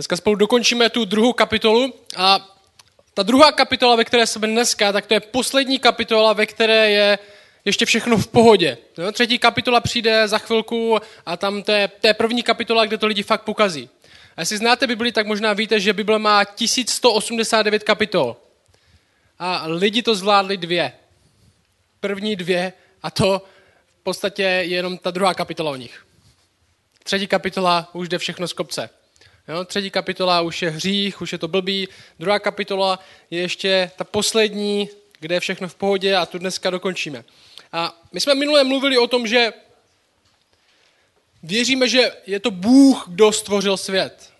Dneska spolu dokončíme tu druhou kapitolu a ta druhá kapitola, ve které jsme dneska, tak to je poslední kapitola, ve které je ještě všechno v pohodě. No, třetí kapitola přijde za chvilku a tam to je, to je první kapitola, kde to lidi fakt pokazí. A jestli znáte Bibli, tak možná víte, že Bible má 1189 kapitol. A lidi to zvládli dvě. První dvě a to v podstatě je jenom ta druhá kapitola o nich. Třetí kapitola už jde všechno z kopce. Jo, třetí kapitola už je hřích, už je to blbý. Druhá kapitola je ještě ta poslední, kde je všechno v pohodě a tu dneska dokončíme. A my jsme minule mluvili o tom, že věříme, že je to Bůh, kdo stvořil svět.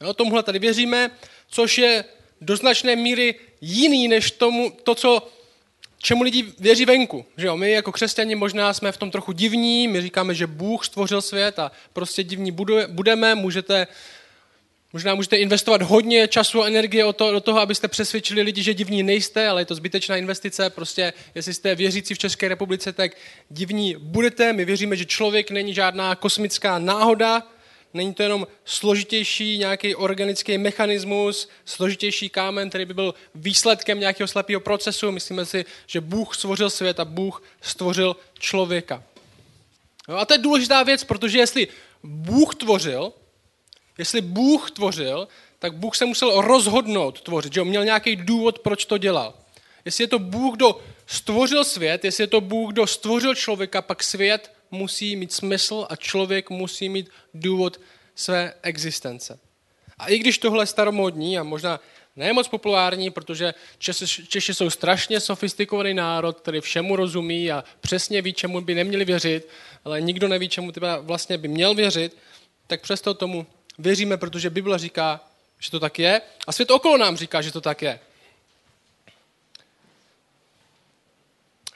Jo, tomuhle tady věříme, což je do značné míry jiný než tomu, to, co, čemu lidi věří venku. Že jo? My jako křesťani možná jsme v tom trochu divní, my říkáme, že Bůh stvořil svět a prostě divní budeme, můžete Možná můžete investovat hodně času a energie do toho, abyste přesvědčili lidi, že divní nejste, ale je to zbytečná investice. Prostě, jestli jste věřící v České republice, tak divní budete. My věříme, že člověk není žádná kosmická náhoda, není to jenom složitější nějaký organický mechanismus, složitější kámen, který by byl výsledkem nějakého slepého procesu. Myslíme si, že Bůh stvořil svět a Bůh stvořil člověka. No a to je důležitá věc, protože jestli Bůh tvořil, Jestli Bůh tvořil, tak Bůh se musel rozhodnout tvořit, že on měl nějaký důvod, proč to dělal. Jestli je to Bůh, kdo stvořil svět, jestli je to Bůh, kdo stvořil člověka, pak svět musí mít smysl a člověk musí mít důvod své existence. A i když tohle je staromodní a možná ne moc populární, protože Češi, Češi jsou strašně sofistikovaný národ, který všemu rozumí a přesně ví, čemu by neměli věřit, ale nikdo neví, čemu teda vlastně by měl věřit, tak přesto tomu Věříme, protože Bible říká, že to tak je a svět okolo nám říká, že to tak je.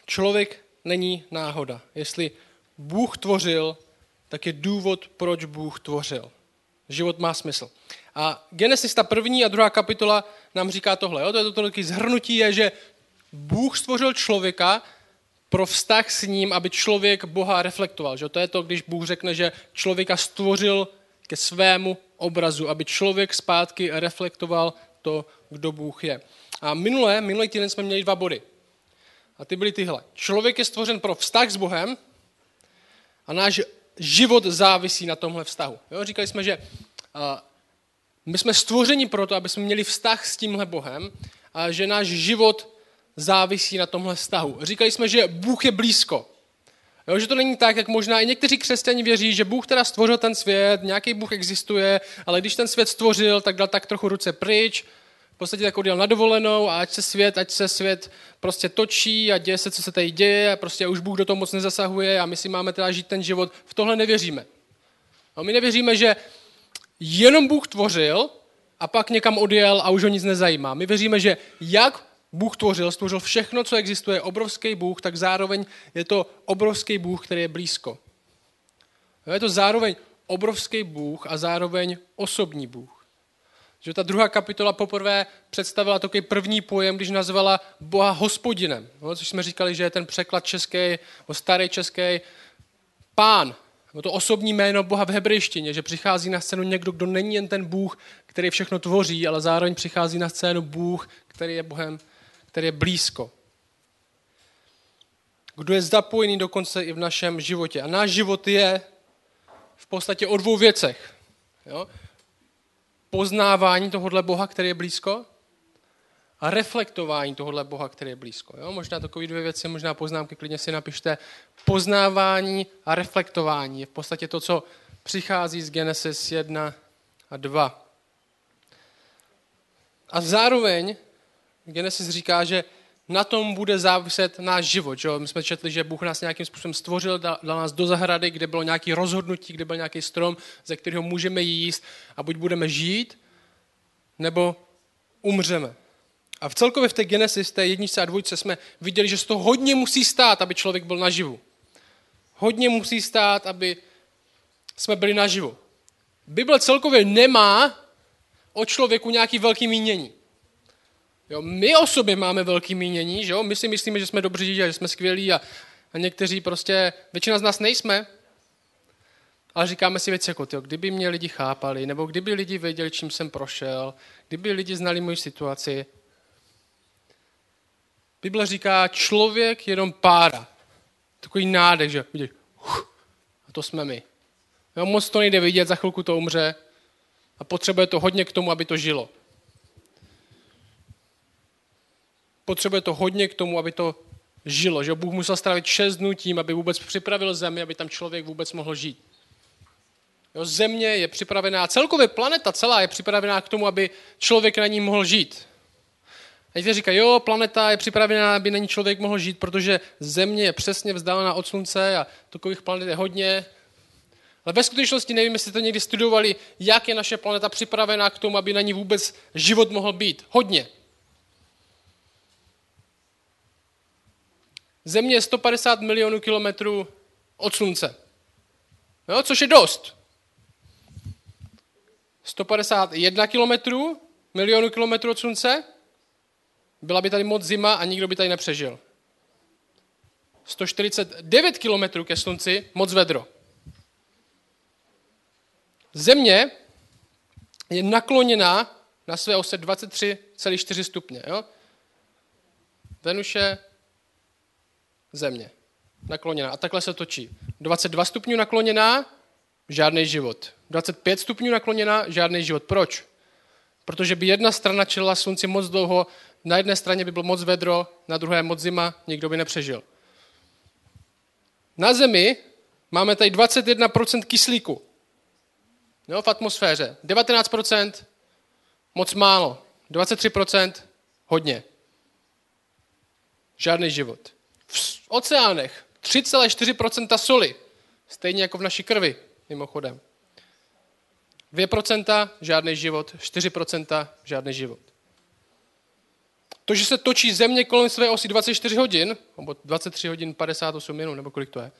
Člověk není náhoda. Jestli Bůh tvořil, tak je důvod, proč Bůh tvořil. Život má smysl. A Genesis, ta první a druhá kapitola, nám říká tohle. Jo? To je to taky zhrnutí, je, že Bůh stvořil člověka pro vztah s ním, aby člověk Boha reflektoval. Že? To je to, když Bůh řekne, že člověka stvořil ke svému obrazu, aby člověk zpátky reflektoval to, kdo Bůh je. A minulé, minulý týden jsme měli dva body. A ty byly tyhle. Člověk je stvořen pro vztah s Bohem a náš život závisí na tomhle vztahu. Jo? Říkali jsme, že my jsme stvořeni proto, aby jsme měli vztah s tímhle Bohem a že náš život závisí na tomhle vztahu. Říkali jsme, že Bůh je blízko. Jo, že to není tak, jak možná i někteří křesťani věří, že Bůh teda stvořil ten svět, nějaký Bůh existuje, ale když ten svět stvořil, tak dal tak trochu ruce pryč, v podstatě tak odjel na dovolenou a ať se svět, ať se svět prostě točí a děje se, co se tady děje a prostě už Bůh do toho moc nezasahuje a my si máme teda žít ten život. V tohle nevěříme. No, my nevěříme, že jenom Bůh tvořil a pak někam odjel a už ho nic nezajímá. My věříme, že jak Bůh tvořil, stvořil všechno, co existuje, obrovský Bůh, tak zároveň je to obrovský Bůh, který je blízko. Je to zároveň obrovský Bůh a zároveň osobní Bůh. Že ta druhá kapitola poprvé představila takový první pojem, když nazvala Boha hospodinem. No, což jsme říkali, že je ten překlad český, starý český pán. No to osobní jméno Boha v hebrejštině, že přichází na scénu někdo, kdo není jen ten Bůh, který všechno tvoří, ale zároveň přichází na scénu Bůh, který je Bohem který je blízko. Kdo je zapojený dokonce i v našem životě. A náš život je v podstatě o dvou věcech. Jo? Poznávání tohohle Boha, který je blízko, a reflektování tohohle Boha, který je blízko. Jo? Možná takové dvě věci, možná poznámky, klidně si napište. Poznávání a reflektování je v podstatě to, co přichází z Genesis 1 a 2. A zároveň Genesis říká, že na tom bude záviset náš život. Že? My jsme četli, že Bůh nás nějakým způsobem stvořil, dal, nás do zahrady, kde bylo nějaké rozhodnutí, kde byl nějaký strom, ze kterého můžeme jíst a buď budeme žít, nebo umřeme. A v celkově v té Genesis, té jedničce a dvojce jsme viděli, že z toho hodně musí stát, aby člověk byl naživu. Hodně musí stát, aby jsme byli naživu. Bible celkově nemá o člověku nějaký velký mínění. Jo, my o sobě máme velký mínění, že jo? my si myslíme, že jsme dobří a že jsme skvělí a, a někteří prostě, většina z nás nejsme. ale říkáme si věci jako, tyjo, kdyby mě lidi chápali, nebo kdyby lidi věděli, čím jsem prošel, kdyby lidi znali moji situaci. Bible říká, člověk jenom pára. Takový nádech, že vidíš, a to jsme my. Jo, moc to nejde vidět, za chvilku to umře a potřebuje to hodně k tomu, aby to žilo. Potřebuje to hodně k tomu, aby to žilo. Že Bůh musel strávit šest dnů tím, aby vůbec připravil zemi, aby tam člověk vůbec mohl žít. Jo, země je připravená, celkově planeta celá je připravená k tomu, aby člověk na ní mohl žít. A někteří říkají, jo, planeta je připravená, aby na ní člověk mohl žít, protože země je přesně vzdálená od slunce a takových planet je hodně. Ale ve skutečnosti nevím, jestli to někdy studovali, jak je naše planeta připravená k tomu, aby na ní vůbec život mohl být. Hodně. Země je 150 milionů kilometrů od slunce. Jo, což je dost. 151 kilometrů, milionů kilometrů od slunce, byla by tady moc zima a nikdo by tady nepřežil. 149 kilometrů ke slunci, moc vedro. Země je nakloněná na své ose 23,4 stupně. Jo? Venuše, země. Nakloněná. A takhle se točí. 22 stupňů nakloněná, žádný život. 25 stupňů nakloněná, žádný život. Proč? Protože by jedna strana čelila slunci moc dlouho, na jedné straně by bylo moc vedro, na druhé moc zima, nikdo by nepřežil. Na Zemi máme tady 21% kyslíku jo, v atmosféře. 19% moc málo. 23% hodně. Žádný život. V oceánech 3,4% soli. Stejně jako v naší krvi, mimochodem. 2% žádný život, 4% žádný život. To, že se točí země kolem své osy 24 hodin, nebo 23 hodin 58 minut, nebo kolik to je,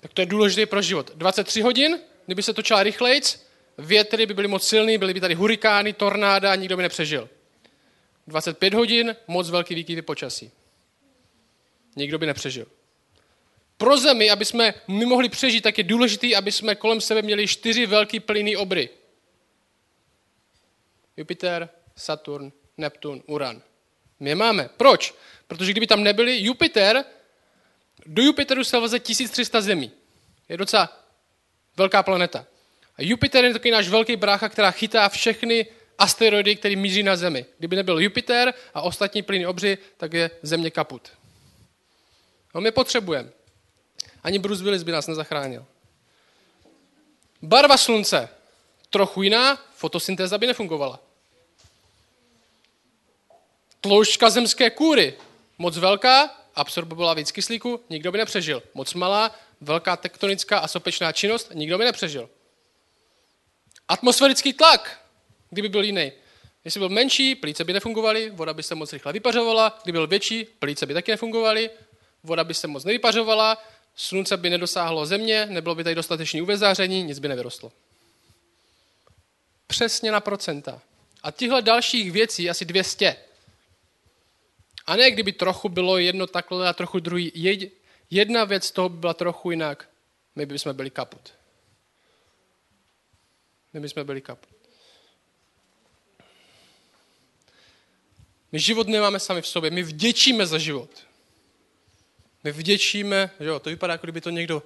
tak to je důležité pro život. 23 hodin, kdyby se točila rychlejc, větry by byly moc silný, byly by tady hurikány, tornáda a nikdo by nepřežil. 25 hodin, moc velký výkyvy počasí. Nikdo by nepřežil. Pro zemi, aby jsme my mohli přežít, tak je důležité, aby jsme kolem sebe měli čtyři velký plynný obry. Jupiter, Saturn, Neptun, Uran. My je máme. Proč? Protože kdyby tam nebyli, Jupiter, do Jupiteru se veze 1300 zemí. Je docela velká planeta. A Jupiter je takový náš velký brácha, která chytá všechny asteroidy, které míří na Zemi. Kdyby nebyl Jupiter a ostatní plyny obři, tak je Země kaput. No my potřebujeme. Ani Bruce Willis by nás nezachránil. Barva slunce. Trochu jiná, fotosyntéza by nefungovala. Tloušťka zemské kůry. Moc velká, absorbovala víc kyslíku, nikdo by nepřežil. Moc malá, velká tektonická a sopečná činnost, nikdo by nepřežil. Atmosférický tlak, kdyby byl jiný. Jestli byl menší, plíce by nefungovaly, voda by se moc rychle vypařovala, kdyby byl větší, plíce by taky nefungovaly, voda by se moc nevypařovala, slunce by nedosáhlo země, nebylo by tady dostatečné uvezáření, nic by nevyrostlo. Přesně na procenta. A těchto dalších věcí asi 200. A ne, kdyby trochu bylo jedno takhle a trochu druhý. Jedna věc toho by byla trochu jinak. My bychom byli kaput. My bychom byli kaput. My život nemáme sami v sobě, my vděčíme za život. My vděčíme, že jo, to vypadá, jako kdyby to někdo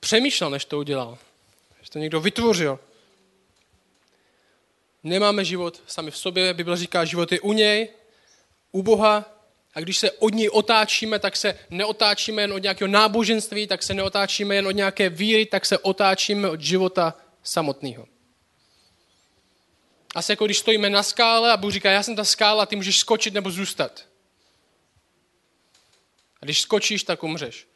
přemýšlel, než to udělal. Že to někdo vytvořil. Nemáme život sami v sobě, Bible říká, život je u něj, u Boha, a když se od něj otáčíme, tak se neotáčíme jen od nějakého náboženství, tak se neotáčíme jen od nějaké víry, tak se otáčíme od života samotného. Asi jako když stojíme na skále a Bůh říká, já jsem ta skála, ty můžeš skočit nebo zůstat. Když skočíš, tak umřeš.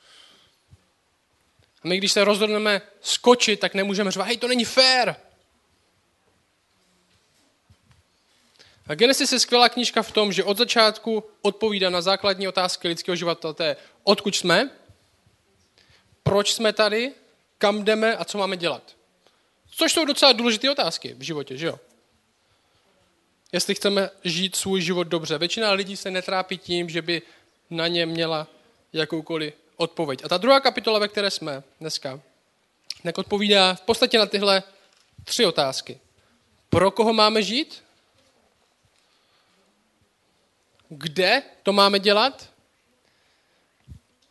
A my, když se rozhodneme skočit, tak nemůžeme říct, hej, to není fér. A Genesis je skvělá knížka v tom, že od začátku odpovídá na základní otázky lidského života. To je, odkud jsme, proč jsme tady, kam jdeme a co máme dělat. Což jsou docela důležité otázky v životě, že jo? Jestli chceme žít svůj život dobře. Většina lidí se netrápí tím, že by na ně měla jakoukoliv odpověď. A ta druhá kapitola, ve které jsme dneska, tak odpovídá v podstatě na tyhle tři otázky. Pro koho máme žít? Kde to máme dělat?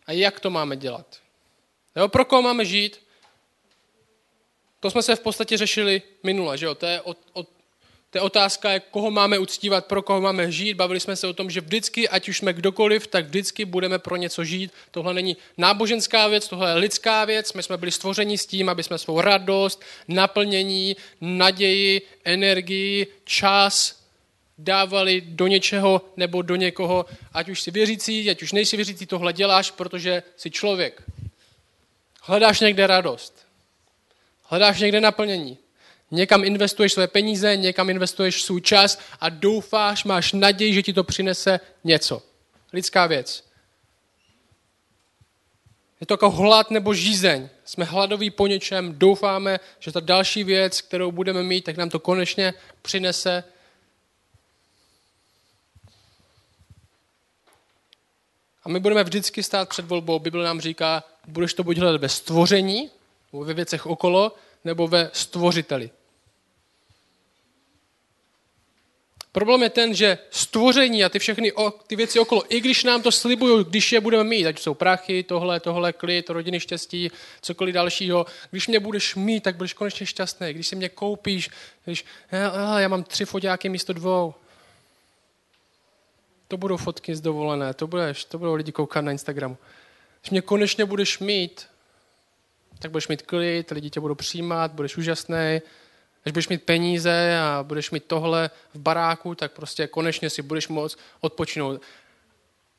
A jak to máme dělat? Jo, pro koho máme žít? To jsme se v podstatě řešili minule, že jo? To je, o, o, to je otázka, jak koho máme uctívat, pro koho máme žít. Bavili jsme se o tom, že vždycky, ať už jsme kdokoliv, tak vždycky budeme pro něco žít. Tohle není náboženská věc, tohle je lidská věc. My jsme byli stvořeni s tím, aby jsme svou radost, naplnění, naději, energii, čas dávali do něčeho nebo do někoho, ať už si věřící, ať už nejsi věřící, tohle děláš, protože jsi člověk. Hledáš někde radost. Hledáš někde naplnění. Někam investuješ své peníze, někam investuješ svůj čas a doufáš, máš naději, že ti to přinese něco. Lidská věc. Je to jako hlad nebo žízeň. Jsme hladoví po něčem, doufáme, že ta další věc, kterou budeme mít, tak nám to konečně přinese. A my budeme vždycky stát před volbou. Bible nám říká, budeš to buď hledat ve stvoření, ve věcech okolo, nebo ve stvořiteli. Problém je ten, že stvoření a ty všechny ty věci okolo, i když nám to slibují, když je budeme mít, ať jsou prachy, tohle, tohle, klid, rodiny štěstí, cokoliv dalšího, když mě budeš mít, tak budeš konečně šťastný. Když si mě koupíš, když já, já mám tři foťáky místo dvou, to budou fotky z dovolené, to, budeš, to budou lidi koukat na Instagramu. Když mě konečně budeš mít, tak budeš mít klid, lidi tě budou přijímat, budeš úžasný. Když budeš mít peníze a budeš mít tohle v baráku, tak prostě konečně si budeš moct odpočinout.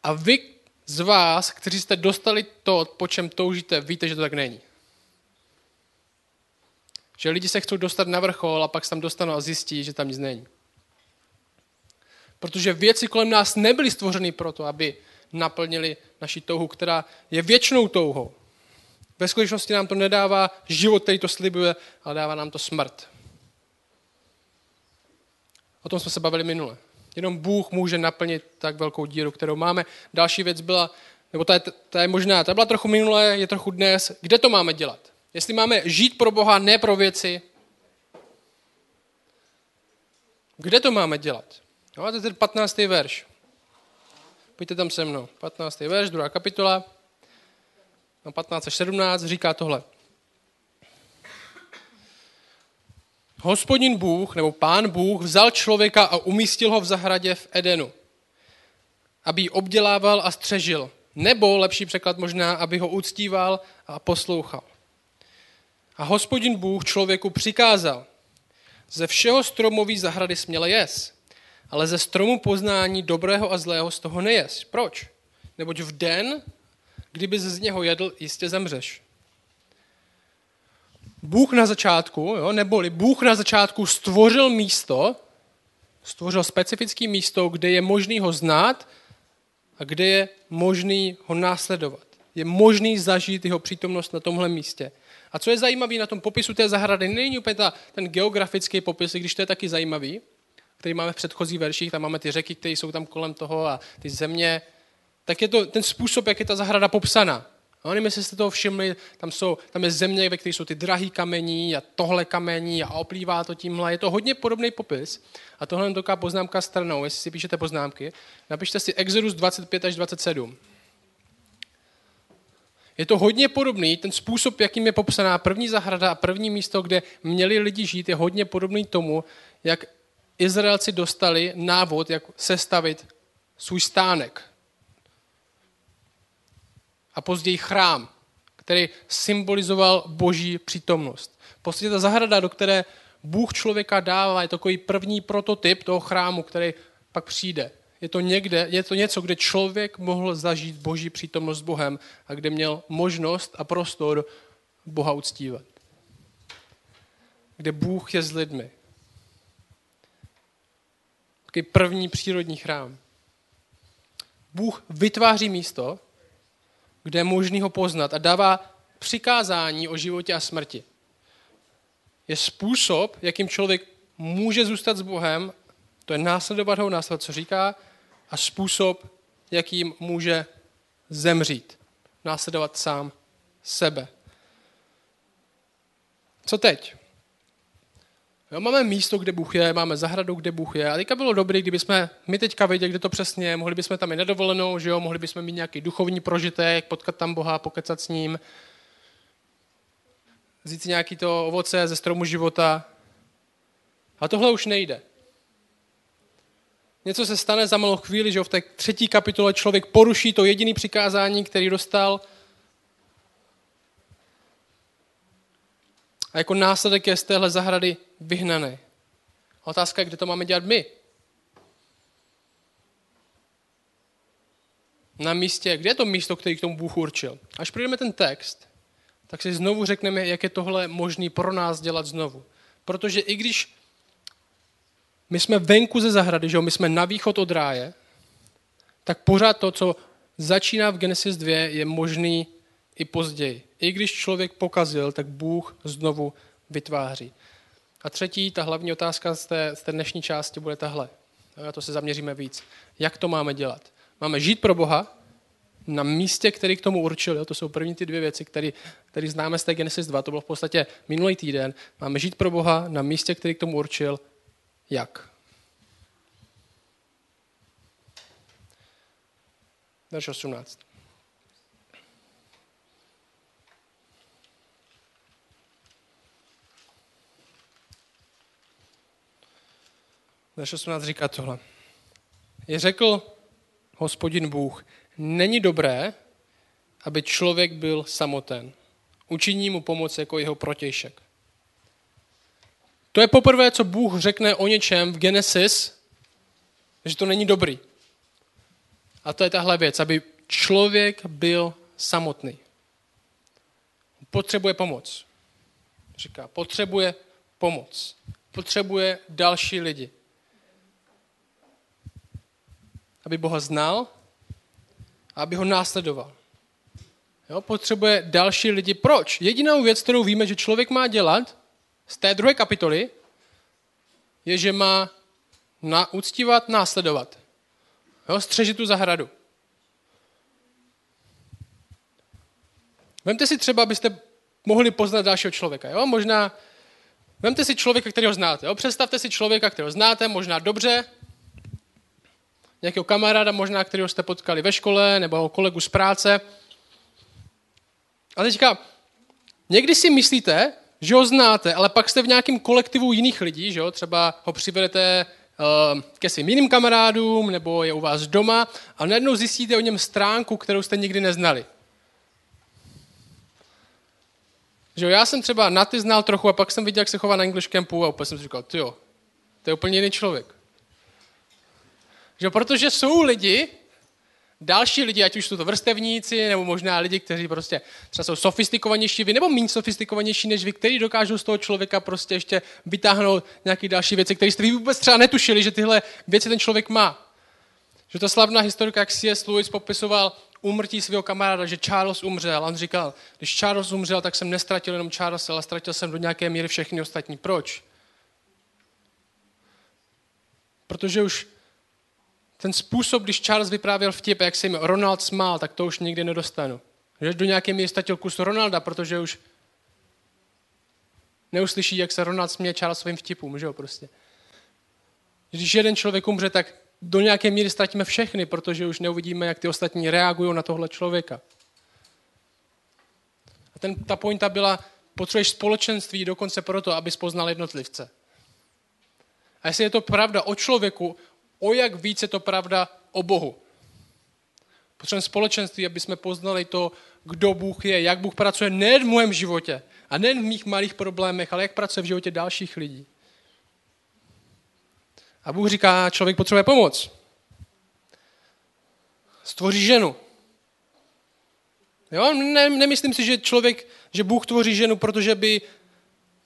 A vy z vás, kteří jste dostali to, po čem toužíte, víte, že to tak není. Že lidi se chcou dostat na vrchol a pak se tam dostanou a zjistí, že tam nic není. Protože věci kolem nás nebyly stvořeny proto, aby naplnili naši touhu, která je věčnou touhou. Ve skutečnosti nám to nedává život, který to slibuje, ale dává nám to smrt. O tom jsme se bavili minule. Jenom Bůh může naplnit tak velkou díru, kterou máme. Další věc byla, nebo ta je, ta je možná, ta byla trochu minule, je trochu dnes. Kde to máme dělat? Jestli máme žít pro Boha, ne pro věci, kde to máme dělat? No a to je ten 15. verš. Pojďte tam se mnou. 15. verš, druhá kapitola. 15 až 17 říká tohle. Hospodin Bůh, nebo pán Bůh, vzal člověka a umístil ho v zahradě v Edenu, aby ji obdělával a střežil. Nebo, lepší překlad možná, aby ho uctíval a poslouchal. A hospodin Bůh člověku přikázal, ze všeho stromový zahrady směle jes, ale ze stromu poznání dobrého a zlého z toho nejes. Proč? Neboť v den, kdyby z něho jedl, jistě zemřeš. Bůh na začátku, jo, neboli Bůh na začátku stvořil místo, stvořil specifické místo, kde je možný ho znát a kde je možný ho následovat. Je možný zažít jeho přítomnost na tomhle místě. A co je zajímavé na tom popisu té zahrady, není úplně ta, ten geografický popis, když to je taky zajímavý, který máme v předchozích verších, tam máme ty řeky, které jsou tam kolem toho a ty země, tak je to ten způsob, jak je ta zahrada popsaná. A nevím, jestli jste toho všimli, tam, jsou, tam je země, ve které jsou ty drahý kamení a tohle kamení a oplývá to tímhle. Je to hodně podobný popis. A tohle je taková poznámka stranou, jestli si píšete poznámky. Napište si Exodus 25 až 27. Je to hodně podobný, ten způsob, jakým je popsaná první zahrada a první místo, kde měli lidi žít, je hodně podobný tomu, jak Izraelci dostali návod, jak sestavit svůj stánek, a později chrám, který symbolizoval boží přítomnost. Prostě ta zahrada, do které Bůh člověka dává, je takový první prototyp toho chrámu, který pak přijde. Je to, někde, je to něco, kde člověk mohl zažít boží přítomnost s Bohem a kde měl možnost a prostor Boha uctívat. Kde Bůh je s lidmi. Takový první přírodní chrám. Bůh vytváří místo, kde je možný ho poznat a dává přikázání o životě a smrti. Je způsob, jakým člověk může zůstat s Bohem, to je následovat ho, následovat, co říká, a způsob, jakým může zemřít. následovat sám sebe. Co teď? Jo, máme místo, kde Bůh je, máme zahradu, kde Bůh je. A teďka bylo dobré, kdyby jsme my teďka věděli, kde to přesně je, mohli bychom tam i nedovolenou, že jo? mohli bychom mít nějaký duchovní prožitek, potkat tam Boha, pokecat s ním, vzít si nějaký to ovoce ze stromu života. A tohle už nejde. Něco se stane za malou chvíli, že v té třetí kapitole člověk poruší to jediné přikázání, který dostal. A jako následek je z téhle zahrady vyhnaný. Otázka je, kde to máme dělat my. Na místě, kde je to místo, který k tomu Bůh určil. Až přijdeme ten text, tak si znovu řekneme, jak je tohle možné pro nás dělat znovu. Protože i když my jsme venku ze zahrady, že my jsme na východ od ráje, tak pořád to, co začíná v Genesis 2, je možný i později. I když člověk pokazil, tak Bůh znovu vytváří. A třetí, ta hlavní otázka z té, z té dnešní části bude tahle. A to se zaměříme víc. Jak to máme dělat? Máme žít pro Boha na místě, který k tomu určil. To jsou první ty dvě věci, které, které známe z té Genesis 2. To bylo v podstatě minulý týden. Máme žít pro Boha na místě, který k tomu určil. Jak? Verš 18. Verš 18 říká tohle. Je řekl hospodin Bůh, není dobré, aby člověk byl samoten. Učiní mu pomoc jako jeho protějšek. To je poprvé, co Bůh řekne o něčem v Genesis, že to není dobrý. A to je tahle věc, aby člověk byl samotný. Potřebuje pomoc. Říká, potřebuje pomoc. Potřebuje další lidi. Aby Boha znal a aby ho následoval. Jo, potřebuje další lidi. Proč? Jedinou věc, kterou víme, že člověk má dělat, z té druhé kapitoly je, že má na, uctívat, následovat. Jo, střežit tu zahradu. Vemte si třeba, abyste mohli poznat dalšího člověka. Jo? Možná, vemte si člověka, kterého znáte. Jo? Představte si člověka, kterého znáte, možná dobře, nějakého kamaráda, možná, kterého jste potkali ve škole, nebo kolegu z práce. A teďka, někdy si myslíte, že ho znáte, ale pak jste v nějakém kolektivu jiných lidí, že jo? třeba ho přivedete uh, ke svým jiným kamarádům, nebo je u vás doma a najednou zjistíte o něm stránku, kterou jste nikdy neznali. Že jo, já jsem třeba na ty znal trochu a pak jsem viděl, jak se chová na English Campu a úplně jsem si říkal, jo, to je úplně jiný člověk. Že protože jsou lidi, další lidi, ať už jsou to vrstevníci, nebo možná lidi, kteří prostě třeba jsou sofistikovanější vy, nebo méně sofistikovanější než vy, kteří dokážou z toho člověka prostě ještě vytáhnout nějaké další věci, které jste vy vůbec třeba netušili, že tyhle věci ten člověk má. Že to slavná historika, jak C.S. Lewis popisoval úmrtí svého kamaráda, že Charles umřel. On říkal, když Charles umřel, tak jsem nestratil jenom Charles, ale ztratil jsem do nějaké míry všechny ostatní. Proč? Protože už ten způsob, když Charles vyprávěl vtip, jak se jim Ronald smál, tak to už nikdy nedostanu. Že do nějaké míry ztratil kus Ronalda, protože už neuslyší, jak se Ronald směje Charlesovým vtipům, že jo, prostě. Když jeden člověk umře, tak do nějaké míry ztratíme všechny, protože už neuvidíme, jak ty ostatní reagují na tohle člověka. A ten, ta pointa byla, potřebuješ společenství dokonce proto, aby poznal jednotlivce. A jestli je to pravda o člověku, o jak víc je to pravda o Bohu. Potřebujeme společenství, aby jsme poznali to, kdo Bůh je, jak Bůh pracuje nejen v mém životě a nejen v mých malých problémech, ale jak pracuje v životě dalších lidí. A Bůh říká, člověk potřebuje pomoc. Stvoří ženu. Jo? Ne, nemyslím si, že člověk, že Bůh tvoří ženu, protože by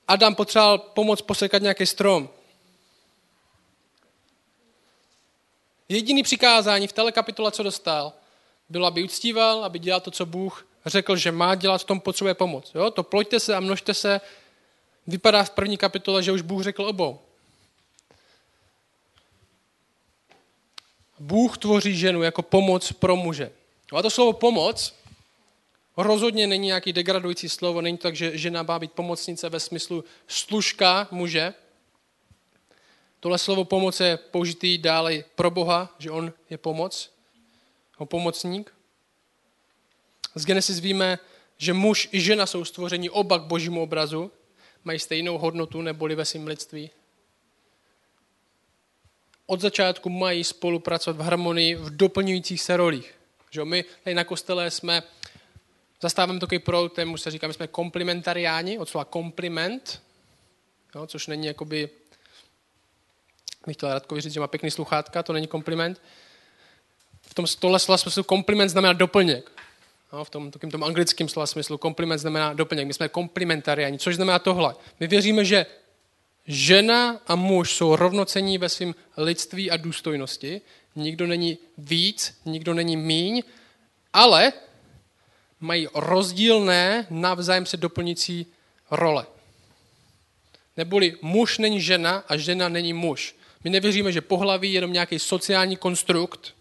Adam potřeboval pomoc posekat nějaký strom. Jediný přikázání v této kapitole, co dostal, bylo, aby uctíval, aby dělal to, co Bůh řekl, že má dělat, v tom potřebuje pomoc. Jo? To ploďte se a množte se. Vypadá v první kapitole, že už Bůh řekl obou. Bůh tvoří ženu jako pomoc pro muže. A to slovo pomoc Rozhodně není nějaký degradující slovo, není to tak, že žena má být pomocnice ve smyslu služka muže. Tohle slovo pomoc je použitý dále pro Boha, že on je pomoc, on pomocník. Z Genesis víme, že muž i žena jsou stvořeni oba k božímu obrazu, mají stejnou hodnotu neboli ve svým lidství. Od začátku mají spolupracovat v harmonii v doplňujících se rolích. Že my tady na kostele jsme, zastáváme takový proud, mu se říká, my jsme komplementariáni, od slova kompliment, jo, což není jakoby, bych chtěl Radkovi říct, že má pěkný sluchátka, to není kompliment. V tom tohle slova smyslu kompliment znamená doplněk. No, v tom takým tom anglickém slova smyslu kompliment znamená doplněk. My jsme komplementariáni, což znamená tohle. My věříme, že žena a muž jsou rovnocení ve svém lidství a důstojnosti. Nikdo není víc, nikdo není míň, ale mají rozdílné, navzájem se doplnící role. Neboli muž není žena a žena není muž. My nevěříme, že pohlaví je jenom nějaký sociální konstrukt,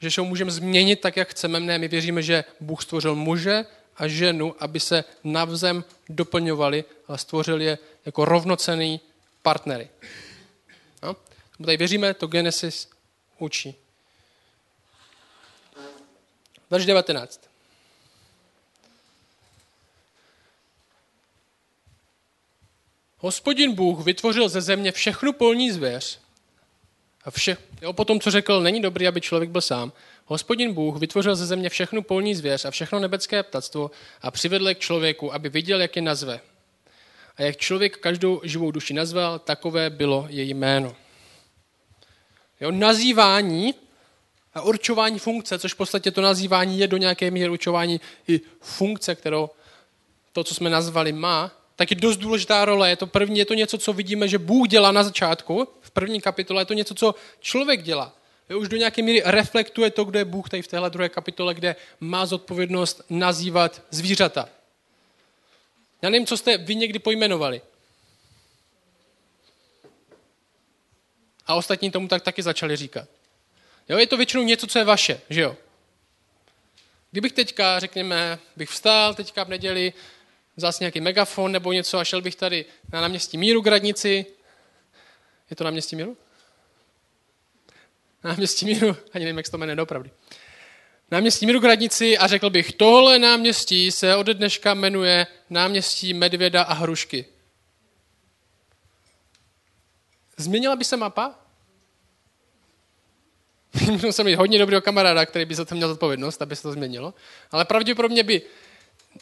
že se ho můžeme změnit tak, jak chceme. Ne, my věříme, že Bůh stvořil muže a ženu, aby se navzem doplňovali a stvořil je jako rovnocený partnery. No? Tady věříme, to Genesis učí. Verš 19. Hospodin Bůh vytvořil ze země všechnu polní zvěř, a vše, jo, potom, co řekl, není dobrý, aby člověk byl sám. Hospodin Bůh vytvořil ze země všechnu polní zvěř a všechno nebeské ptactvo a přivedl je k člověku, aby viděl, jak je nazve. A jak člověk každou živou duši nazval, takové bylo její jméno. Jo, nazývání a určování funkce, což v podstatě to nazývání je do nějaké míry určování i funkce, kterou to, co jsme nazvali, má, tak je dost důležitá role. Je to první, je to něco, co vidíme, že Bůh dělá na začátku, v první kapitole, je to něco, co člověk dělá. Je už do nějaké míry reflektuje to, kdo je Bůh tady v téhle druhé kapitole, kde má zodpovědnost nazývat zvířata. Já nevím, co jste vy někdy pojmenovali. A ostatní tomu tak taky začali říkat. Jo, je to většinou něco, co je vaše, že jo? Kdybych teďka, řekněme, bych vstál teďka v neděli, si nějaký megafon nebo něco a šel bych tady na náměstí Míru k radnici. Je to náměstí Míru? Náměstí Míru, ani nevím, jak se to jmenuje opravdu. Náměstí Míru k radnici a řekl bych, tohle náměstí se ode dneška jmenuje náměstí Medvěda a Hrušky. Změnila by se mapa? Musím mít hodně dobrého kamaráda, který by za to měl odpovědnost, aby se to změnilo. Ale pravděpodobně by,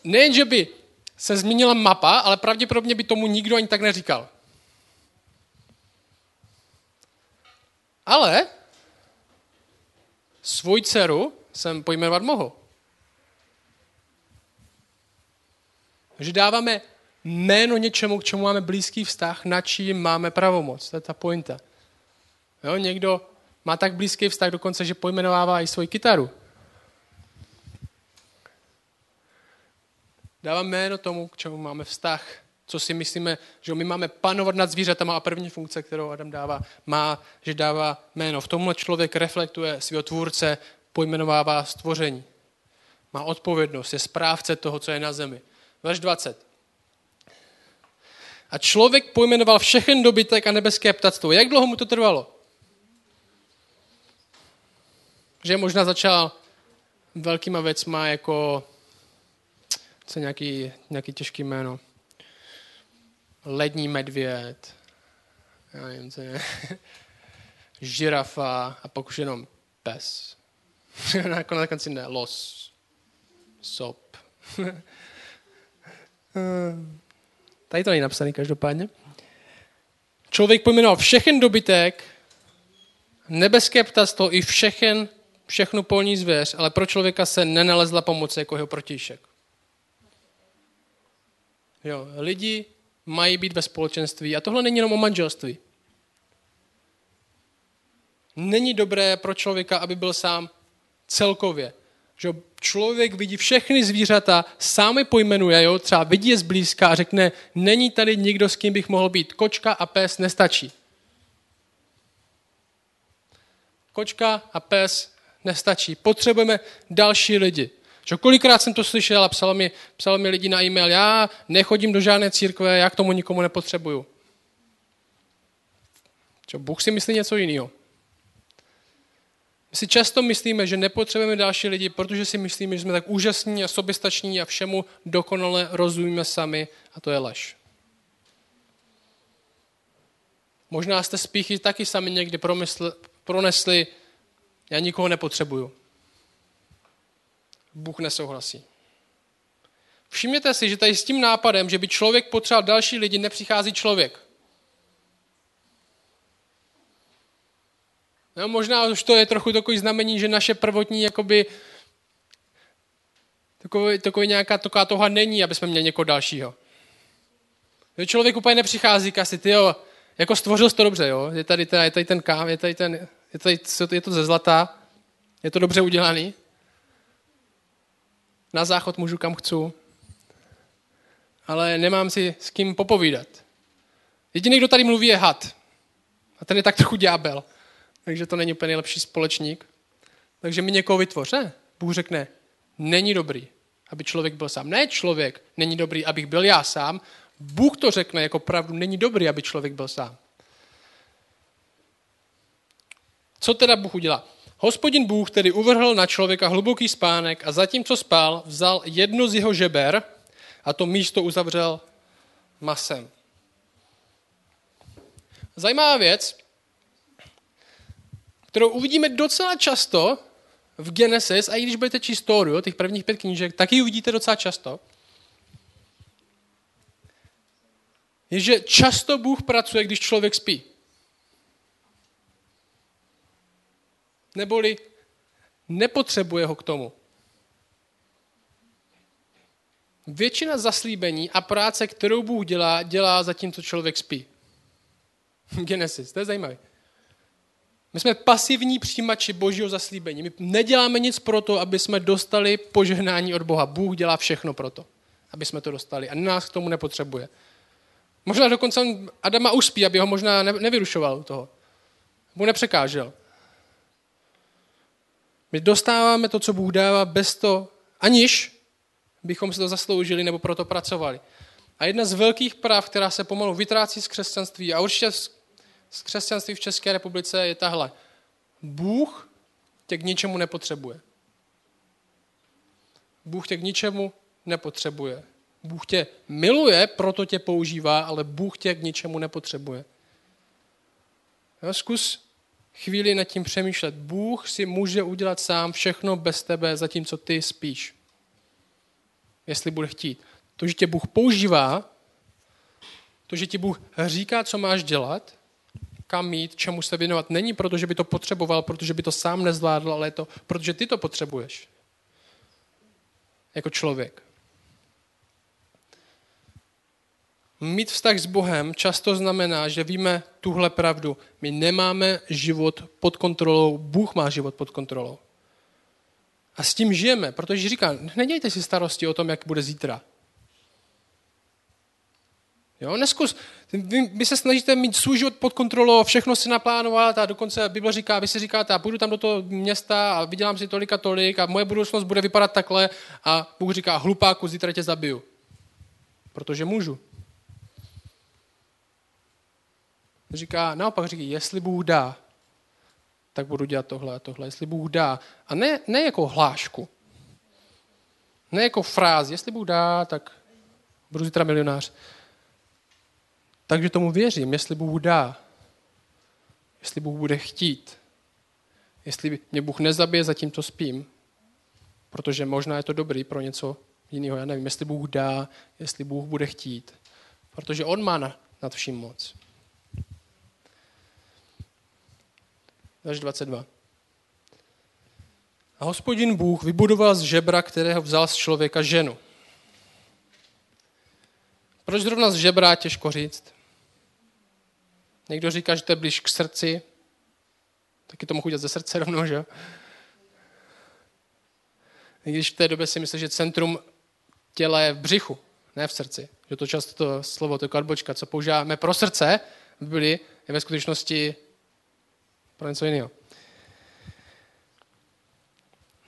nejen, že by se změnila mapa, ale pravděpodobně by tomu nikdo ani tak neříkal. Ale svou dceru jsem pojmenovat mohl. Že dáváme jméno něčemu, k čemu máme blízký vztah, na čím máme pravomoc. To je ta pointa. Jo, někdo má tak blízký vztah dokonce, že pojmenovává i svoji kytaru. Dávám jméno tomu, k čemu máme vztah, co si myslíme, že my máme panovat nad zvířatama a první funkce, kterou Adam dává, má, že dává jméno. V tomhle člověk reflektuje svého tvůrce, pojmenovává stvoření. Má odpovědnost, je správce toho, co je na zemi. Verš 20. A člověk pojmenoval všechen dobytek a nebeské ptactvo. Jak dlouho mu to trvalo? Že možná začal velkýma věcma jako co nějaký, nějaký těžký jméno. Lední medvěd, já nevím, co je, žirafa a pak už jenom pes. Na konci ne, los, sop. Tady to není napsaný každopádně. Člověk pojmenoval všechen dobytek, nebeské ptastvo i všechen, všechnu polní zvěř, ale pro člověka se nenalezla pomoc jako jeho protišek. Jo, lidi mají být ve společenství a tohle není jenom o manželství. Není dobré pro člověka, aby byl sám celkově. Že člověk vidí všechny zvířata, sám je pojmenuje, jo? třeba vidí je zblízka a řekne, není tady nikdo, s kým bych mohl být. Kočka a pes nestačí. Kočka a pes nestačí. Potřebujeme další lidi. Čo kolikrát jsem to slyšel a psal mi, psal mi lidi na e-mail, já nechodím do žádné církve, já k tomu nikomu nepotřebuju. Čo, Bůh si myslí něco jiného. My si často myslíme, že nepotřebujeme další lidi, protože si myslíme, že jsme tak úžasní a soběstační a všemu dokonale rozumíme sami a to je lež. Možná jste spíchy taky sami někdy promysl, pronesli, já nikoho nepotřebuju. Bůh nesouhlasí. Všimněte si, že tady s tím nápadem, že by člověk potřeboval další lidi, nepřichází člověk. No, možná už to je trochu takový znamení, že naše prvotní jakoby takový, takový nějaká taková toha není, aby jsme měli někoho dalšího. Že člověk úplně nepřichází k asi, ty jo, jako stvořil to dobře, jo? Je tady, ten, je tady ten kám, je tady ten, je, tady, je to ze zlata, je to dobře udělaný. Na záchod můžu kam chci, ale nemám si s kým popovídat. Jediný, kdo tady mluví, je had. A ten je tak trochu ďábel. Takže to není úplně nejlepší společník. Takže mi někoho vytvoře. Bůh řekne, není dobrý, aby člověk byl sám. Ne člověk, není dobrý, abych byl já sám. Bůh to řekne jako pravdu, není dobrý, aby člověk byl sám. Co teda Bůh udělá? Hospodin Bůh tedy uvrhl na člověka hluboký spánek a zatímco spál, vzal jedno z jeho žeber a to místo uzavřel masem. Zajímavá věc, kterou uvidíme docela často v Genesis, a i když budete číst Tóru, těch prvních pět knížek, taky uvidíte docela často, je, že často Bůh pracuje, když člověk spí. Neboli nepotřebuje ho k tomu. Většina zaslíbení a práce, kterou Bůh dělá, dělá zatímco člověk spí. Genesis, to je zajímavé. My jsme pasivní přijímači božího zaslíbení. My neděláme nic pro to, aby jsme dostali požehnání od Boha. Bůh dělá všechno pro to, aby jsme to dostali. A nás k tomu nepotřebuje. Možná dokonce on Adama uspí, aby ho možná nevyrušoval toho. Mu nepřekážel. My dostáváme to, co Bůh dává, bez to, aniž bychom si to zasloužili nebo proto pracovali. A jedna z velkých práv, která se pomalu vytrácí z křesťanství a určitě z křesťanství v České republice je tahle. Bůh tě k ničemu nepotřebuje. Bůh tě k ničemu nepotřebuje. Bůh tě miluje, proto tě používá, ale Bůh tě k ničemu nepotřebuje. Jo, zkus chvíli nad tím přemýšlet. Bůh si může udělat sám všechno bez tebe, zatímco ty spíš. Jestli bude chtít. To, že tě Bůh používá, to, že ti Bůh říká, co máš dělat, kam mít, čemu se věnovat, není proto, že by to potřeboval, protože by to sám nezvládl, ale je to, protože ty to potřebuješ. Jako člověk. Mít vztah s Bohem často znamená, že víme tuhle pravdu. My nemáme život pod kontrolou, Bůh má život pod kontrolou. A s tím žijeme, protože říká, nedějte si starosti o tom, jak bude zítra. Jo, neskus, vy, vy se snažíte mít svůj život pod kontrolou, všechno si naplánovat a dokonce Bible říká, vy si říkáte, a půjdu tam do toho města a vydělám si tolik a tolik a moje budoucnost bude vypadat takhle a Bůh říká, hlupáku, zítra tě zabiju. Protože můžu. Říká, naopak říká, jestli Bůh dá, tak budu dělat tohle a tohle. Jestli Bůh dá. A ne, ne jako hlášku. Ne jako frázi. Jestli Bůh dá, tak budu zítra milionář. Takže tomu věřím, jestli Bůh dá, jestli Bůh bude chtít, jestli mě Bůh nezabije za tím, co spím, protože možná je to dobrý pro něco jiného, já nevím, jestli Bůh dá, jestli Bůh bude chtít, protože On má nad vším moc. Verš 22. A hospodin Bůh vybudoval z žebra, kterého vzal z člověka ženu. Proč zrovna z žebra, těžko říct. Někdo říká, že to je blíž k srdci. Taky to mohu udělat ze srdce rovnou, že I když v té době si myslím, že centrum těla je v břichu, ne v srdci. Že to často to slovo, to karbočka, co používáme pro srdce, byly, je ve skutečnosti pro něco jiného.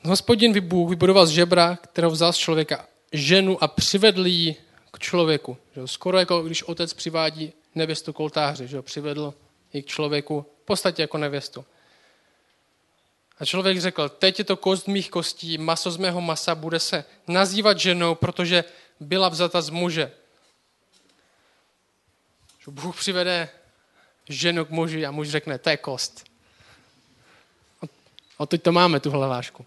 Hospodin Bůh vybudoval z žebra, kterou vzal z člověka ženu a přivedl ji k člověku. Že? Skoro jako když otec přivádí nevěstu k oltáři, že? přivedl ji k člověku, v podstatě jako nevěstu. A člověk řekl, teď je to kost mých kostí, maso z mého masa, bude se nazývat ženou, protože byla vzata z muže. Že Bůh přivede ženu k muži a muž řekne, to je kost. A teď to máme, tu hlavášku.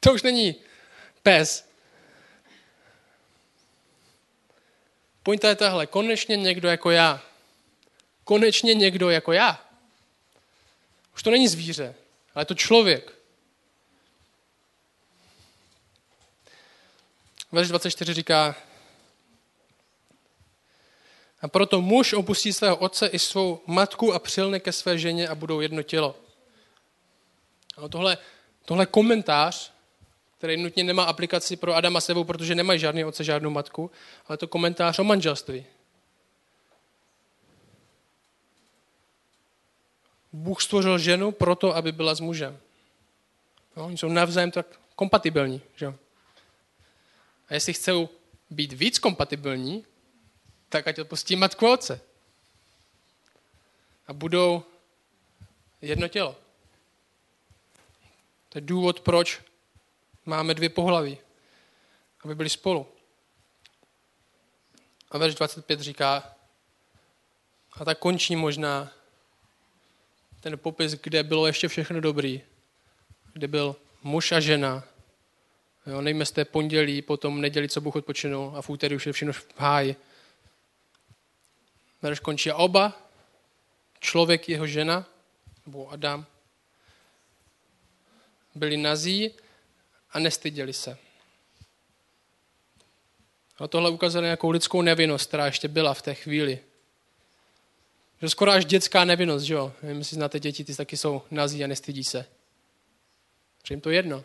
To už není pes. Pointa je tahle. Konečně někdo jako já. Konečně někdo jako já. Už to není zvíře, ale je to člověk. Verš 24 říká, a proto muž opustí svého otce i svou matku a přilne ke své ženě a budou jedno tělo. A tohle, tohle komentář který nutně nemá aplikaci pro Adama s Evou, protože nemají žádný otce, žádnou matku, ale to komentář o manželství. Bůh stvořil ženu proto, aby byla s mužem. No, oni jsou navzájem tak kompatibilní. Že? A jestli chcou být víc kompatibilní, tak ať odpustí matku a otce. A budou jedno tělo. To je důvod, proč máme dvě pohlaví, aby byli spolu. A verš 25 říká, a tak končí možná ten popis, kde bylo ještě všechno dobrý, kde byl muž a žena, jo, nejme z té pondělí, potom neděli, co Bůh odpočinul a v úterý už je všechno v háji. Verš končí a oba, člověk jeho žena, nebo Adam, byli nazí a nestyděli se. A tohle ukazuje nějakou lidskou nevinnost, která ještě byla v té chvíli. Že skoro až dětská nevinnost, že jo? Nevím, jestli znáte děti, ty taky jsou nazí a nestydí se. Že jim to jedno.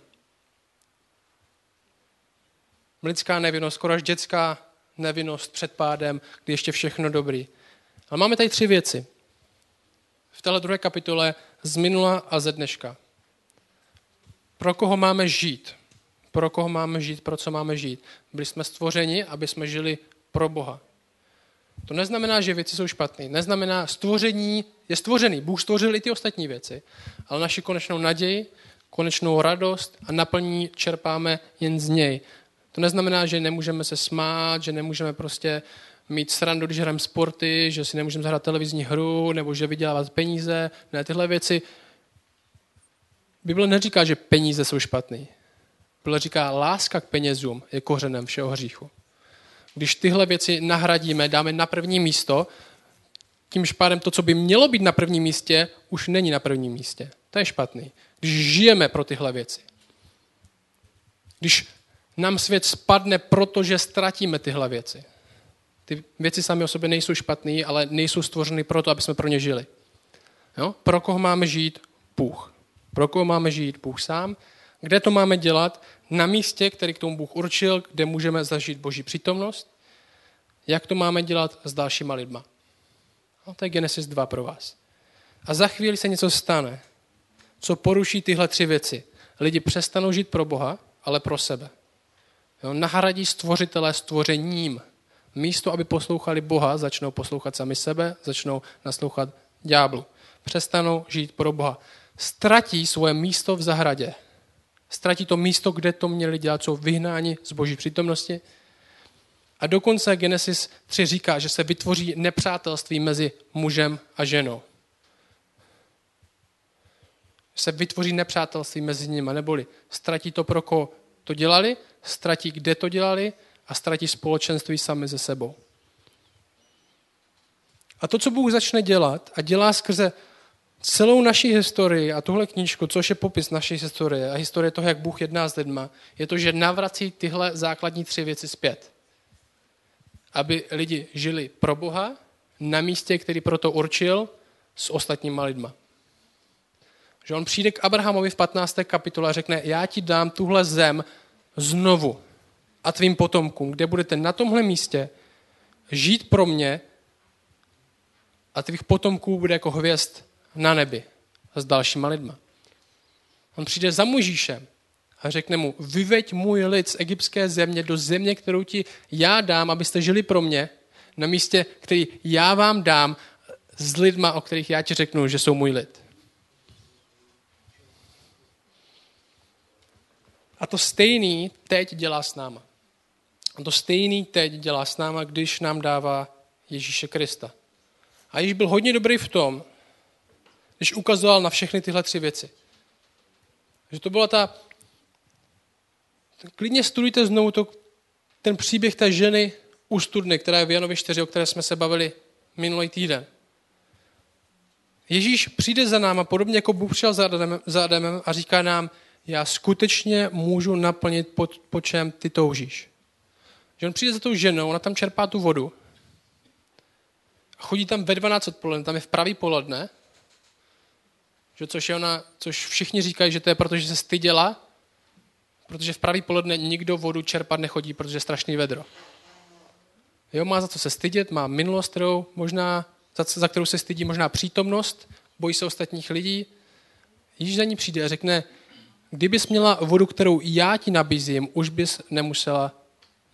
Lidská nevinnost, skoro až dětská nevinnost před pádem, kdy ještě všechno dobrý. Ale máme tady tři věci. V téhle druhé kapitole z minula a ze dneška. Pro koho máme žít? pro koho máme žít, pro co máme žít. Byli jsme stvořeni, aby jsme žili pro Boha. To neznamená, že věci jsou špatné. Neznamená, stvoření je stvořený. Bůh stvořil i ty ostatní věci. Ale naši konečnou naději, konečnou radost a naplní čerpáme jen z něj. To neznamená, že nemůžeme se smát, že nemůžeme prostě mít srandu, když hrajeme sporty, že si nemůžeme zahrát televizní hru, nebo že vydělávat peníze. Ne, tyhle věci. Bible neříká, že peníze jsou špatné. Bible říká, láska k penězům je kořenem všeho hříchu. Když tyhle věci nahradíme, dáme na první místo, tím špádem to, co by mělo být na prvním místě, už není na prvním místě. To je špatný. Když žijeme pro tyhle věci. Když nám svět spadne, protože ztratíme tyhle věci. Ty věci sami o sobě nejsou špatné, ale nejsou stvořeny proto, aby jsme pro ně žili. Jo? Pro koho máme žít? Bůh. Pro koho máme žít? Bůh sám. Kde to máme dělat? Na místě, který k tomu Bůh určil, kde můžeme zažít Boží přítomnost. Jak to máme dělat s dalšíma lidma? No, to je Genesis 2 pro vás. A za chvíli se něco stane, co poruší tyhle tři věci. Lidi přestanou žít pro Boha, ale pro sebe. Jo, nahradí stvořitelé stvořením. Místo, aby poslouchali Boha, začnou poslouchat sami sebe, začnou naslouchat ďáblu. Přestanou žít pro Boha. Ztratí svoje místo v zahradě ztratí to místo, kde to měli dělat, jsou vyhnáni z boží přítomnosti. A dokonce Genesis 3 říká, že se vytvoří nepřátelství mezi mužem a ženou. Se vytvoří nepřátelství mezi nimi, neboli ztratí to, pro koho to dělali, ztratí, kde to dělali a ztratí společenství sami ze sebou. A to, co Bůh začne dělat a dělá skrze celou naší historii a tuhle knížku, což je popis naší historie a historie toho, jak Bůh jedná s lidma, je to, že navrací tyhle základní tři věci zpět. Aby lidi žili pro Boha na místě, který proto určil s ostatníma lidma. Že on přijde k Abrahamovi v 15. kapitole a řekne, já ti dám tuhle zem znovu a tvým potomkům, kde budete na tomhle místě žít pro mě a tvých potomků bude jako hvězd na nebi. s dalšíma lidma. On přijde za Možíšem a řekne mu, vyveď můj lid z egyptské země do země, kterou ti já dám, abyste žili pro mě, na místě, který já vám dám s lidma, o kterých já ti řeknu, že jsou můj lid. A to stejný teď dělá s náma. A to stejný teď dělá s náma, když nám dává Ježíše Krista. A Ježíš byl hodně dobrý v tom, když ukazoval na všechny tyhle tři věci. Že to byla ta... Klidně studujte znovu to, ten příběh té ženy u studny, která je v Janovi 4, o které jsme se bavili minulý týden. Ježíš přijde za náma, podobně jako Bůh přijel za Adamem, za Adamem a říká nám, já skutečně můžu naplnit, po, po čem ty toužíš. Že on přijde za tou ženou, ona tam čerpá tu vodu a chodí tam ve 12 odpoledne, tam je v pravý poledne, že což, je ona, což všichni říkají, že to je proto, že se styděla, protože v pravý poledne nikdo vodu čerpat nechodí, protože je strašný vedro. Jo, má za co se stydět, má minulost, kterou možná, za, za kterou se stydí možná přítomnost, bojí se ostatních lidí. Ježíš za ní přijde a řekne, kdybys měla vodu, kterou já ti nabízím, už bys nemusela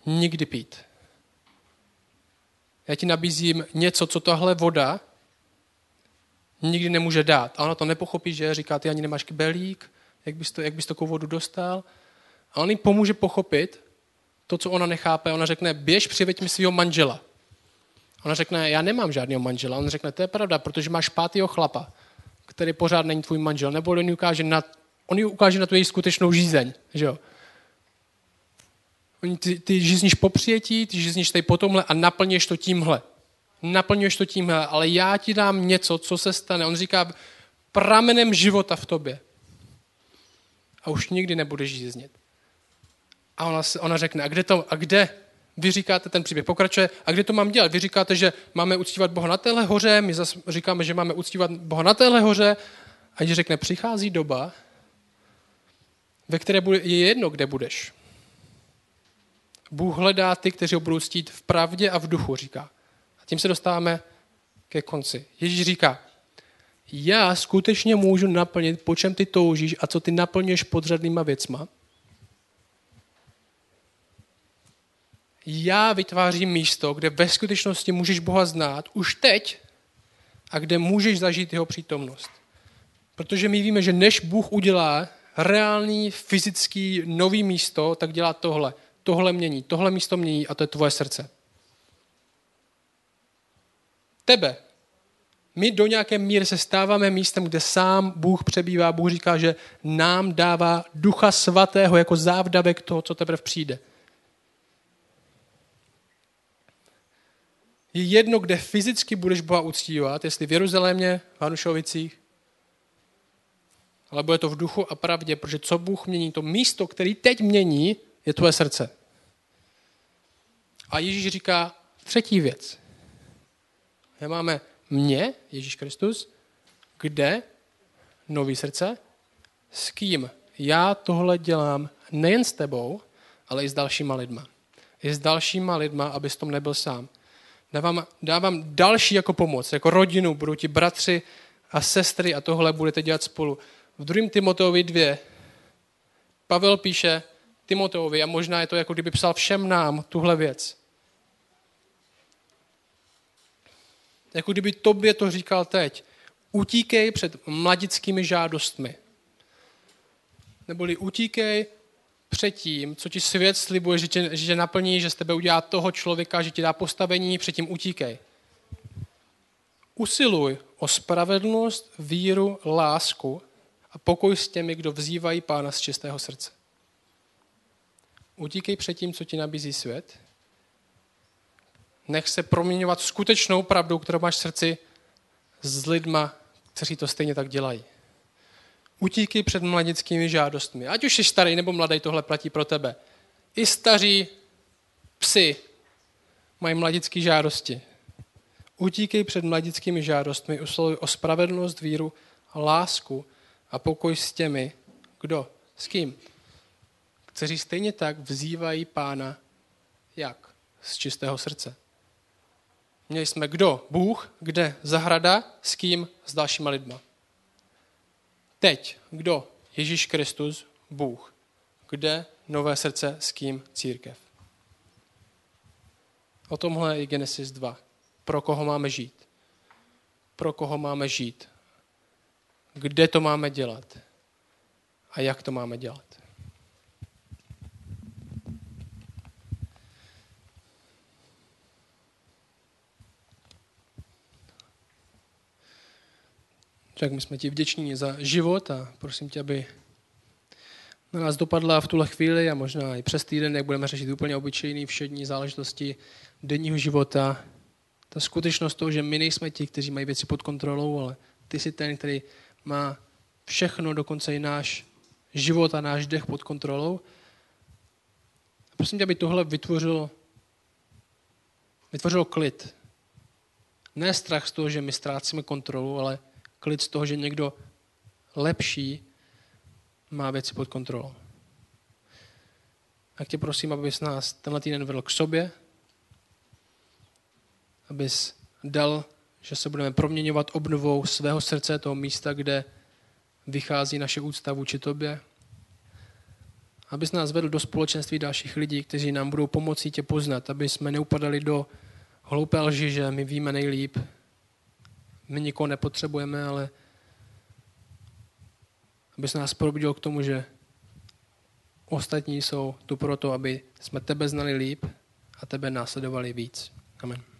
nikdy pít. Já ti nabízím něco, co tahle voda nikdy nemůže dát. A ona to nepochopí, že říká, ty ani nemáš kbelík, jak bys, to, jak bys takovou vodu dostal. A on jí pomůže pochopit to, co ona nechápe. Ona řekne, běž, přiveď mi svého manžela. Ona řekne, já nemám žádného manžela. On řekne, to je pravda, protože máš pátého chlapa, který pořád není tvůj manžel. Nebo on ji ukáže na, on ji ukáže na tu její skutečnou žízeň. Že jo? Ty, ty žizníš po přijetí, ty žizníš tady po tomhle a naplněš to tímhle. Naplňuješ to tímhle, ale já ti dám něco, co se stane. On říká, pramenem života v tobě. A už nikdy nebudeš žíznit. A ona, ona řekne, a kde, to, a kde vy říkáte, ten příběh pokračuje, a kde to mám dělat? Vy říkáte, že máme uctívat Boha na téhle hoře, my zase říkáme, že máme uctívat Boha na téhle hoře. A když řekne, přichází doba, ve které bude, je jedno, kde budeš. Bůh hledá ty, kteří ho budou ctít v pravdě a v duchu, říká. A tím se dostáváme ke konci. Ježíš říká, já skutečně můžu naplnit, po čem ty toužíš a co ty naplňuješ podřadnýma věcma. Já vytvářím místo, kde ve skutečnosti můžeš Boha znát už teď a kde můžeš zažít jeho přítomnost. Protože my víme, že než Bůh udělá reálný, fyzický, nový místo, tak dělá tohle – tohle mění, tohle místo mění a to je tvoje srdce. Tebe. My do nějaké míry se stáváme místem, kde sám Bůh přebývá. Bůh říká, že nám dává ducha svatého jako závdavek toho, co teprve přijde. Je jedno, kde fyzicky budeš Boha uctívat, jestli v Jeruzalémě, v Hanušovicích, ale bude to v duchu a pravdě, protože co Bůh mění, to místo, který teď mění, je tvoje srdce. A Ježíš říká třetí věc. My máme mě, Ježíš Kristus, kde nový srdce, s kým já tohle dělám nejen s tebou, ale i s dalšíma lidma. I s dalšíma lidma, abys tom nebyl sám. Dávám, dávám další jako pomoc, jako rodinu, budou ti bratři a sestry a tohle budete dělat spolu. V 2. Timoteovi 2 Pavel píše Timoteovi a možná je to jako kdyby psal všem nám tuhle věc. Jako kdyby tobě to říkal teď. Utíkej před mladickými žádostmi. Neboli utíkej před tím, co ti svět slibuje, že tě, že tě naplní, že z tebe udělá toho člověka, že ti dá postavení, předtím utíkej. Usiluj o spravedlnost, víru, lásku a pokoj s těmi, kdo vzývají pána z čistého srdce. Utíkej před tím, co ti nabízí svět Nech se proměňovat skutečnou pravdou, kterou máš v srdci, s lidma, kteří to stejně tak dělají. Utíky před mladickými žádostmi. Ať už jsi starý nebo mladý, tohle platí pro tebe. I staří psy mají mladické žádosti. Utíkej před mladickými žádostmi, usiluj o spravedlnost, víru, lásku a pokoj s těmi, kdo? S kým? Kteří stejně tak vzývají pána jak? Z čistého srdce. Měli jsme kdo? Bůh, kde? Zahrada, s kým? S dalšíma lidma. Teď, kdo? Ježíš Kristus, Bůh. Kde nové srdce, s kým církev. O tomhle je Genesis 2. Pro koho máme žít? Pro koho máme žít? Kde to máme dělat? A jak to máme dělat? Tak my jsme ti vděční za život a prosím tě, aby na nás dopadla v tuhle chvíli a možná i přes týden, jak budeme řešit úplně obyčejný všední záležitosti denního života. Ta skutečnost toho, že my nejsme ti, kteří mají věci pod kontrolou, ale ty jsi ten, který má všechno, dokonce i náš život a náš dech pod kontrolou. A prosím tě, aby tohle vytvořilo, vytvořilo klid. Ne strach z toho, že my ztrácíme kontrolu, ale klid z toho, že někdo lepší má věci pod kontrolou. Tak tě prosím, abys nás tenhle týden vedl k sobě, abys dal, že se budeme proměňovat obnovou svého srdce, toho místa, kde vychází naše úcta vůči tobě. Abys nás vedl do společenství dalších lidí, kteří nám budou pomoci tě poznat, aby jsme neupadali do hloupé lži, že my víme nejlíp, my nikoho nepotřebujeme, ale abys nás probudil k tomu, že ostatní jsou tu proto, aby jsme tebe znali líp a tebe následovali víc. Amen.